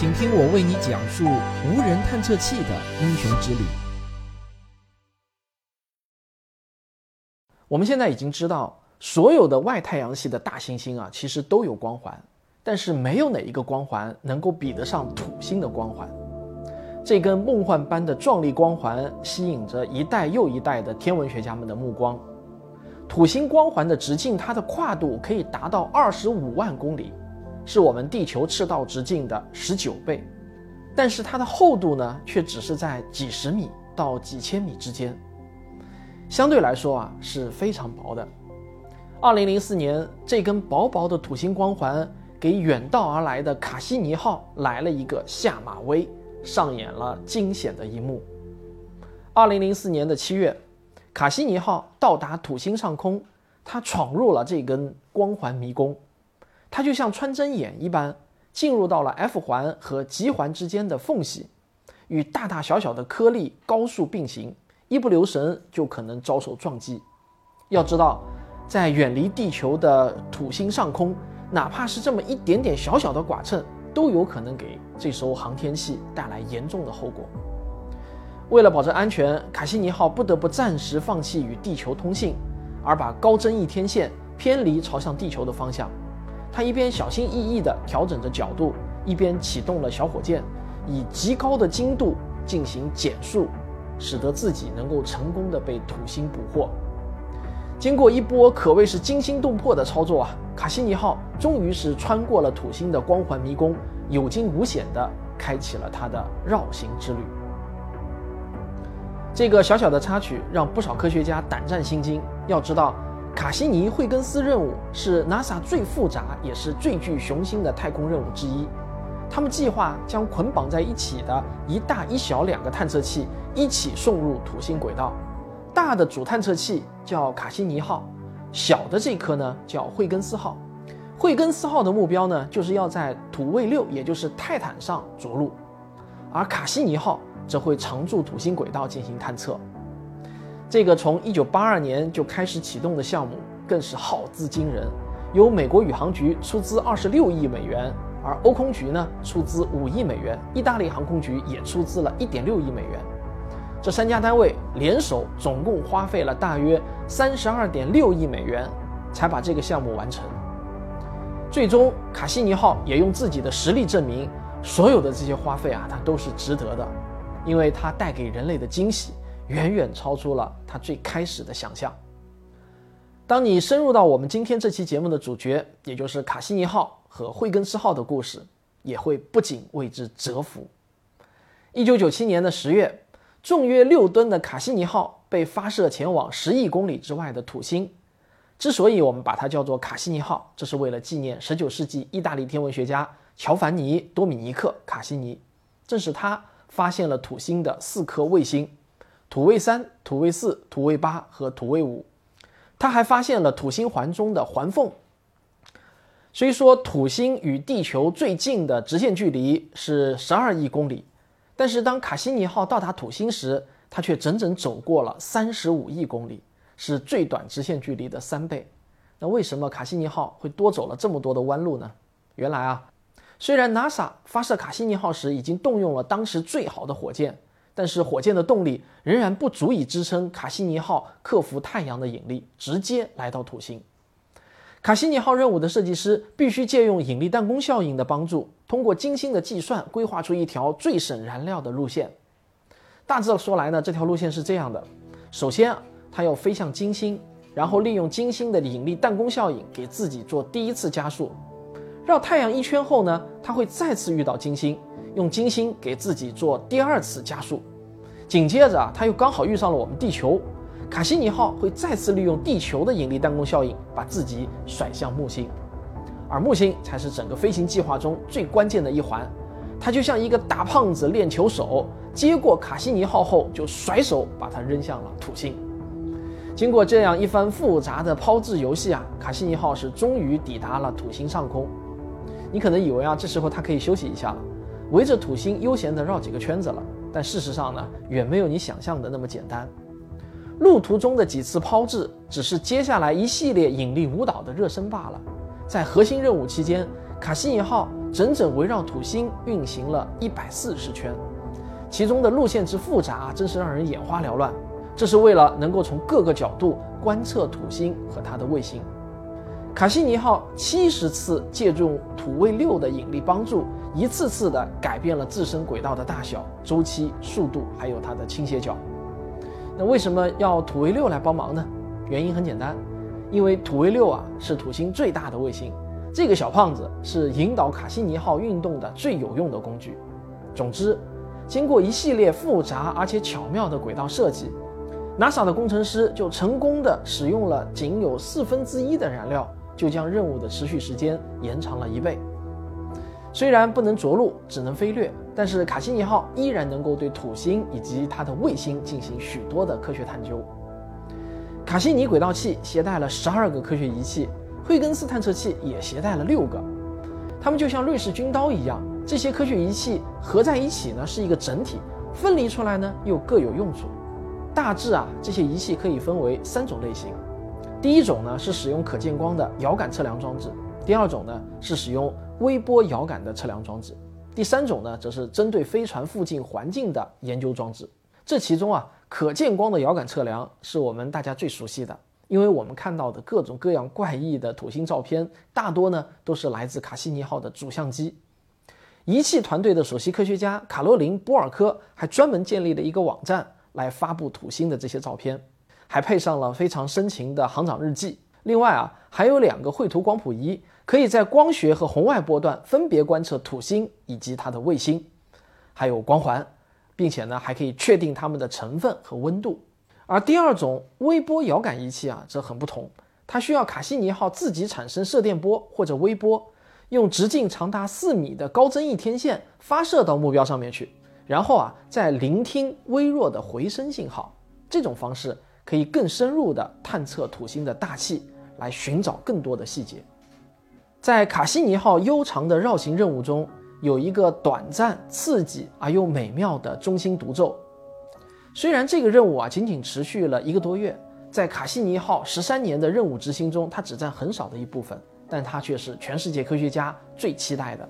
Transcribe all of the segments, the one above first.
请听我为你讲述无人探测器的英雄之旅。我们现在已经知道，所有的外太阳系的大行星啊，其实都有光环，但是没有哪一个光环能够比得上土星的光环。这根梦幻般的壮丽光环吸引着一代又一代的天文学家们的目光。土星光环的直径，它的跨度可以达到二十五万公里。是我们地球赤道直径的十九倍，但是它的厚度呢，却只是在几十米到几千米之间，相对来说啊是非常薄的。二零零四年，这根薄薄的土星光环给远道而来的卡西尼号来了一个下马威，上演了惊险的一幕。二零零四年的七月，卡西尼号到达土星上空，它闯入了这根光环迷宫。它就像穿针眼一般，进入到了 F 环和极环之间的缝隙，与大大小小的颗粒高速并行，一不留神就可能遭受撞击。要知道，在远离地球的土星上空，哪怕是这么一点点小小的剐蹭，都有可能给这艘航天器带来严重的后果。为了保证安全，卡西尼号不得不暂时放弃与地球通信，而把高增益天线偏离朝向地球的方向。他一边小心翼翼地调整着角度，一边启动了小火箭，以极高的精度进行减速，使得自己能够成功地被土星捕获。经过一波可谓是惊心动魄的操作啊，卡西尼号终于是穿过了土星的光环迷宫，有惊无险地开启了它的绕行之旅。这个小小的插曲让不少科学家胆战心惊。要知道。卡西尼惠更斯任务是 NASA 最复杂也是最具雄心的太空任务之一。他们计划将捆绑在一起的一大一小两个探测器一起送入土星轨道。大的主探测器叫卡西尼号，小的这颗呢叫惠更斯号。惠更斯号的目标呢就是要在土卫六，也就是泰坦上着陆，而卡西尼号则会常驻土星轨道进行探测。这个从一九八二年就开始启动的项目更是耗资惊人，由美国宇航局出资二十六亿美元，而欧空局呢出资五亿美元，意大利航空局也出资了一点六亿美元。这三家单位联手总共花费了大约三十二点六亿美元，才把这个项目完成。最终，卡西尼号也用自己的实力证明，所有的这些花费啊，它都是值得的，因为它带给人类的惊喜。远远超出了他最开始的想象。当你深入到我们今天这期节目的主角，也就是卡西尼号和惠更斯号的故事，也会不仅为之折服。一九九七年的十月，重约六吨的卡西尼号被发射前往十亿公里之外的土星。之所以我们把它叫做卡西尼号，这是为了纪念十九世纪意大利天文学家乔凡尼·多米尼克·卡西尼，正是他发现了土星的四颗卫星。土卫三、土卫四、土卫八和土卫五，他还发现了土星环中的环缝。虽说土星与地球最近的直线距离是十二亿公里，但是当卡西尼号到达土星时，它却整整走过了三十五亿公里，是最短直线距离的三倍。那为什么卡西尼号会多走了这么多的弯路呢？原来啊，虽然 NASA 发射卡西尼号时已经动用了当时最好的火箭。但是火箭的动力仍然不足以支撑卡西尼号克服太阳的引力，直接来到土星。卡西尼号任务的设计师必须借用引力弹弓效应的帮助，通过精心的计算规划出一条最省燃料的路线。大致说来呢，这条路线是这样的：首先，它要飞向金星，然后利用金星的引力弹弓效应给自己做第一次加速，绕太阳一圈后呢，它会再次遇到金星，用金星给自己做第二次加速。紧接着啊，他又刚好遇上了我们地球，卡西尼号会再次利用地球的引力弹弓效应，把自己甩向木星，而木星才是整个飞行计划中最关键的一环。它就像一个大胖子练球手，接过卡西尼号后就甩手把它扔向了土星。经过这样一番复杂的抛掷游戏啊，卡西尼号是终于抵达了土星上空。你可能以为啊，这时候它可以休息一下了，围着土星悠闲地绕几个圈子了。但事实上呢，远没有你想象的那么简单。路途中的几次抛掷，只是接下来一系列引力舞蹈的热身罢了。在核心任务期间，卡西尼号整整围绕土星运行了一百四十圈，其中的路线之复杂，真是让人眼花缭乱。这是为了能够从各个角度观测土星和它的卫星。卡西尼号七十次借助土卫六的引力帮助，一次次的改变了自身轨道的大小、周期、速度，还有它的倾斜角。那为什么要土卫六来帮忙呢？原因很简单，因为土卫六啊是土星最大的卫星，这个小胖子是引导卡西尼号运动的最有用的工具。总之，经过一系列复杂而且巧妙的轨道设计。NASA 的工程师就成功的使用了仅有四分之一的燃料，就将任务的持续时间延长了一倍。虽然不能着陆，只能飞掠，但是卡西尼号依然能够对土星以及它的卫星进行许多的科学探究。卡西尼轨道器携带了十二个科学仪器，惠更斯探测器也携带了六个，它们就像瑞士军刀一样，这些科学仪器合在一起呢是一个整体，分离出来呢又各有用处。大致啊，这些仪器可以分为三种类型。第一种呢是使用可见光的遥感测量装置，第二种呢是使用微波遥感的测量装置，第三种呢则是针对飞船附近环境的研究装置。这其中啊，可见光的遥感测量是我们大家最熟悉的，因为我们看到的各种各样怪异的土星照片，大多呢都是来自卡西尼号的主相机。仪器团队的首席科学家卡罗琳·波尔科还专门建立了一个网站。来发布土星的这些照片，还配上了非常深情的航长日记。另外啊，还有两个绘图光谱仪，可以在光学和红外波段分别观测土星以及它的卫星，还有光环，并且呢还可以确定它们的成分和温度。而第二种微波遥感仪器啊，则很不同，它需要卡西尼号自己产生射电波或者微波，用直径长达四米的高增益天线发射到目标上面去。然后啊，再聆听微弱的回声信号，这种方式可以更深入地探测土星的大气，来寻找更多的细节。在卡西尼号悠长的绕行任务中，有一个短暂、刺激而又美妙的中心独奏。虽然这个任务啊仅仅持续了一个多月，在卡西尼号十三年的任务执行中，它只占很少的一部分，但它却是全世界科学家最期待的。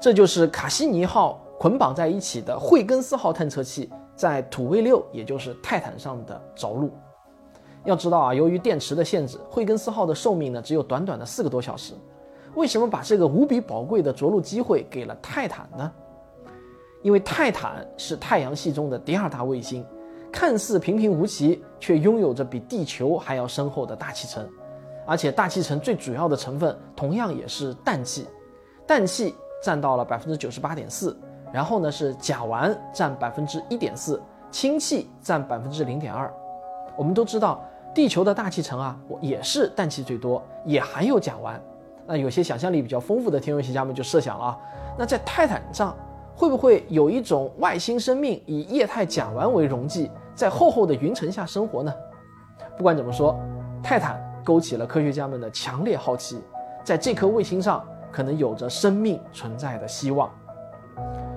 这就是卡西尼号。捆绑在一起的惠更斯号探测器在土卫六，也就是泰坦上的着陆。要知道啊，由于电池的限制，惠更斯号的寿命呢只有短短的四个多小时。为什么把这个无比宝贵的着陆机会给了泰坦呢？因为泰坦是太阳系中的第二大卫星，看似平平无奇，却拥有着比地球还要深厚的大气层，而且大气层最主要的成分同样也是氮气，氮气占到了百分之九十八点四。然后呢，是甲烷占百分之一点四，氢气占百分之零点二。我们都知道，地球的大气层啊，也是氮气最多，也含有甲烷。那有些想象力比较丰富的天文学家们就设想了啊，那在泰坦上会不会有一种外星生命以液态甲烷为溶剂，在厚厚的云层下生活呢？不管怎么说，泰坦勾起了科学家们的强烈好奇，在这颗卫星上可能有着生命存在的希望。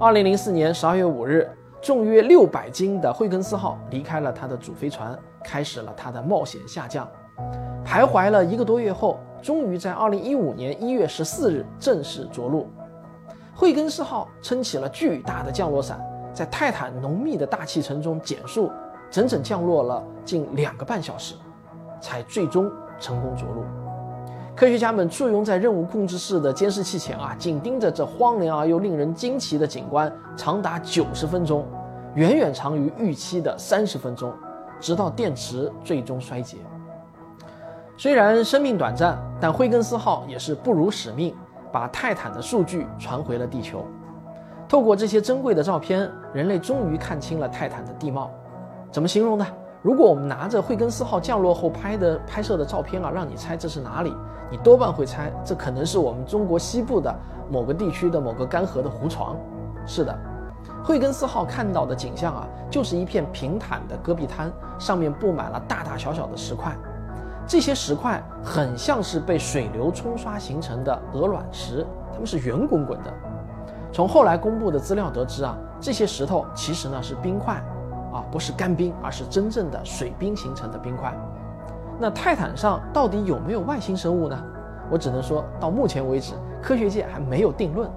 二零零四年十二月五日，重约六百斤的惠更斯号离开了它的主飞船，开始了它的冒险下降。徘徊了一个多月后，终于在二零一五年一月十四日正式着陆。惠更斯号撑起了巨大的降落伞，在泰坦浓密的大气层中减速，整整降落了近两个半小时，才最终成功着陆。科学家们簇拥在任务控制室的监视器前啊，紧盯着这荒凉而又令人惊奇的景观，长达九十分钟，远远长于预期的三十分钟，直到电池最终衰竭。虽然生命短暂，但惠更斯号也是不辱使命，把泰坦的数据传回了地球。透过这些珍贵的照片，人类终于看清了泰坦的地貌。怎么形容呢？如果我们拿着惠更斯号降落后拍的拍摄的照片啊，让你猜这是哪里，你多半会猜这可能是我们中国西部的某个地区的某个干涸的湖床。是的，惠更斯号看到的景象啊，就是一片平坦的戈壁滩，上面布满了大大小小的石块，这些石块很像是被水流冲刷形成的鹅卵石，它们是圆滚滚的。从后来公布的资料得知啊，这些石头其实呢是冰块。啊，不是干冰，而是真正的水冰形成的冰块。那泰坦上到底有没有外星生物呢？我只能说到目前为止，科学界还没有定论。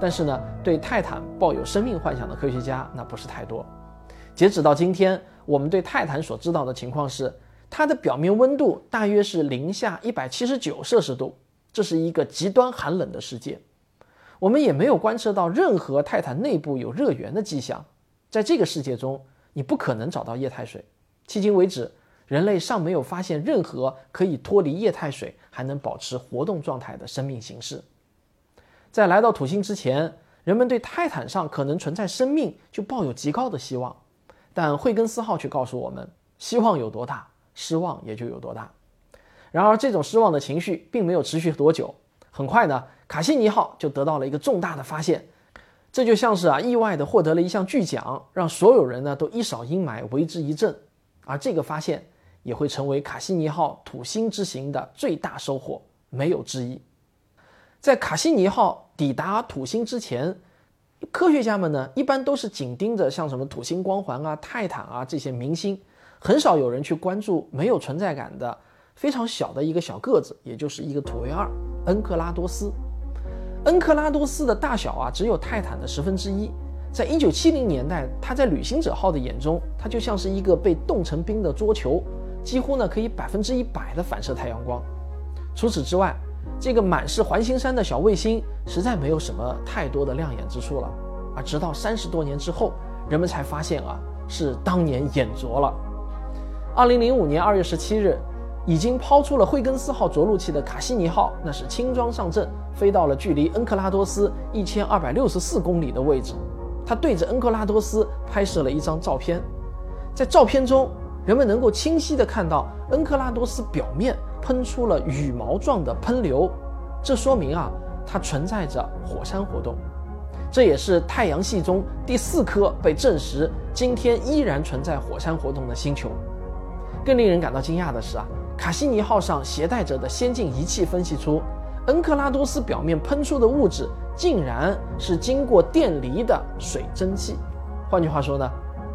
但是呢，对泰坦抱有生命幻想的科学家那不是太多。截止到今天，我们对泰坦所知道的情况是，它的表面温度大约是零下一百七十九摄氏度，这是一个极端寒冷的世界。我们也没有观测到任何泰坦内部有热源的迹象。在这个世界中，你不可能找到液态水。迄今为止，人类尚没有发现任何可以脱离液态水还能保持活动状态的生命形式。在来到土星之前，人们对泰坦上可能存在生命就抱有极高的希望。但惠更斯号却告诉我们，希望有多大，失望也就有多大。然而，这种失望的情绪并没有持续多久。很快呢，卡西尼号就得到了一个重大的发现，这就像是啊意外的获得了一项巨奖，让所有人呢都一扫阴霾，为之一振。而这个发现也会成为卡西尼号土星之行的最大收获，没有之一。在卡西尼号抵达土星之前。科学家们呢，一般都是紧盯着像什么土星光环啊、泰坦啊这些明星，很少有人去关注没有存在感的非常小的一个小个子，也就是一个土卫二恩克拉多斯。恩克拉多斯的大小啊，只有泰坦的十分之一。在一九七零年代，它在旅行者号的眼中，它就像是一个被冻成冰的桌球，几乎呢可以百分之一百的反射太阳光。除此之外，这个满是环形山的小卫星，实在没有什么太多的亮眼之处了。而直到三十多年之后，人们才发现啊，是当年眼拙了。二零零五年二月十七日，已经抛出了惠更斯号着陆器的卡西尼号，那是轻装上阵，飞到了距离恩克拉多斯一千二百六十四公里的位置。他对着恩克拉多斯拍摄了一张照片，在照片中，人们能够清晰地看到恩克拉多斯表面。喷出了羽毛状的喷流，这说明啊，它存在着火山活动。这也是太阳系中第四颗被证实今天依然存在火山活动的星球。更令人感到惊讶的是啊，卡西尼号上携带着的先进仪器分析出，恩克拉多斯表面喷出的物质竟然是经过电离的水蒸气。换句话说呢，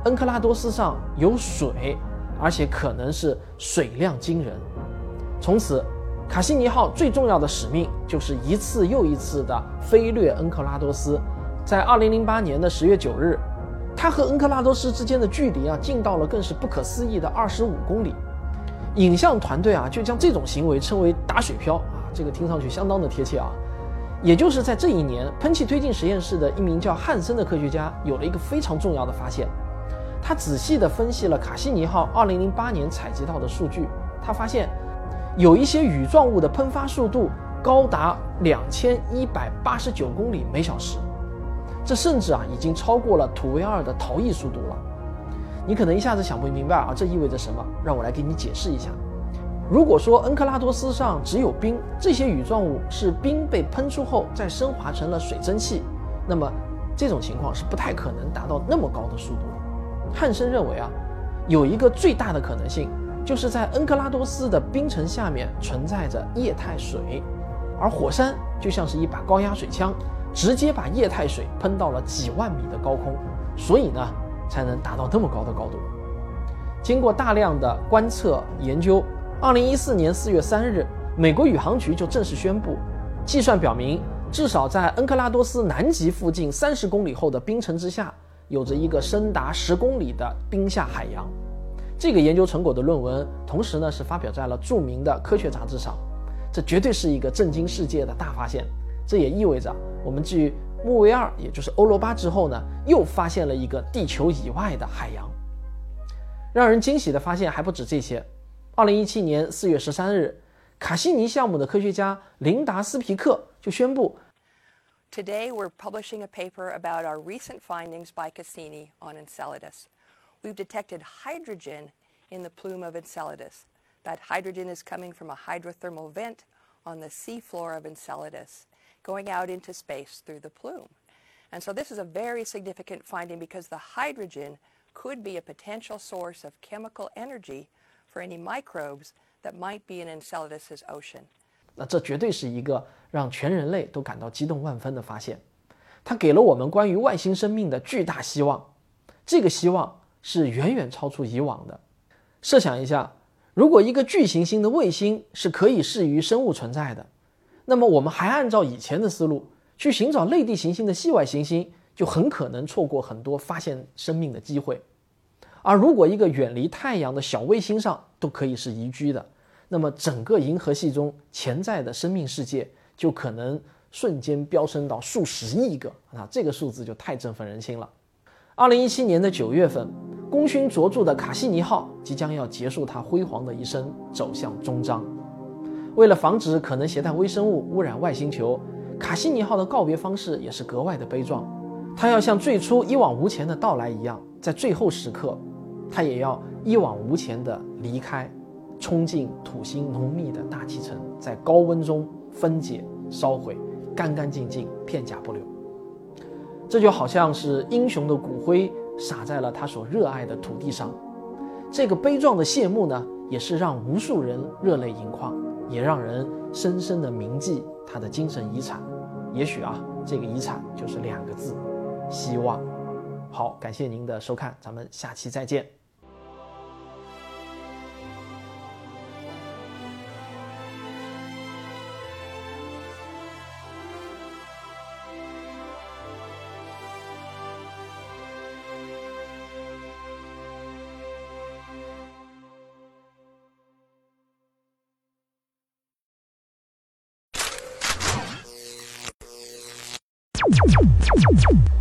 恩克拉多斯上有水，而且可能是水量惊人。从此，卡西尼号最重要的使命就是一次又一次的飞掠恩克拉多斯。在2008年的10月9日，它和恩克拉多斯之间的距离啊，近到了更是不可思议的25公里。影像团队啊，就将这种行为称为“打水漂”啊，这个听上去相当的贴切啊。也就是在这一年，喷气推进实验室的一名叫汉森的科学家有了一个非常重要的发现。他仔细地分析了卡西尼号2008年采集到的数据，他发现。有一些羽状物的喷发速度高达两千一百八十九公里每小时，这甚至啊已经超过了土卫二的逃逸速度了。你可能一下子想不明白啊，这意味着什么？让我来给你解释一下。如果说恩克拉多斯上只有冰，这些羽状物是冰被喷出后再升华成了水蒸气，那么这种情况是不太可能达到那么高的速度的。汉森认为啊，有一个最大的可能性。就是在恩克拉多斯的冰层下面存在着液态水，而火山就像是一把高压水枪，直接把液态水喷到了几万米的高空，所以呢才能达到那么高的高度。经过大量的观测研究，二零一四年四月三日，美国宇航局就正式宣布，计算表明，至少在恩克拉多斯南极附近三十公里后的冰层之下，有着一个深达十公里的冰下海洋。这个研究成果的论文，同时呢是发表在了著名的科学杂志上，这绝对是一个震惊世界的大发现。这也意味着我们继木卫二，也就是欧罗巴之后呢，又发现了一个地球以外的海洋。让人惊喜的发现还不止这些。二零一七年四月十三日，卡西尼项目的科学家琳达斯皮克就宣布：Today we're publishing a paper about our recent findings by Cassini on Enceladus. we've detected hydrogen in the plume of Enceladus. That hydrogen is coming from a hydrothermal vent on the seafloor of Enceladus, Going out into space through the plume. And so this is a very significant finding because the hydrogen could be a potential source of chemical energy for any microbes that might be in Enceladus's ocean. 那这绝对是一个让全人类都感到激动万分的发现，它给了我们关于外星生命的巨大希望。这个希望是远远超出以往的。设想一下，如果一个巨行星的卫星是可以适于生物存在的，那么我们还按照以前的思路，去寻找类地行星的系外行星，就很可能错过很多发现生命的机会。而如果一个远离太阳的小卫星上都可以是宜居的，那么整个银河系中潜在的生命世界就可能瞬间飙升到数十亿个啊！这个数字就太振奋人心了。二零一七年的九月份，功勋卓著的卡西尼号即将要结束它辉煌的一生，走向终章。为了防止可能携带微生物污染外星球，卡西尼号的告别方式也是格外的悲壮。它要像最初一往无前的到来一样，在最后时刻。它也要一往无前地离开，冲进土星浓密的大气层，在高温中分解、烧毁，干干净净，片甲不留。这就好像是英雄的骨灰撒在了他所热爱的土地上。这个悲壮的谢幕呢，也是让无数人热泪盈眶，也让人深深的铭记他的精神遗产。也许啊，这个遗产就是两个字：希望。好，感谢您的收看，咱们下期再见。You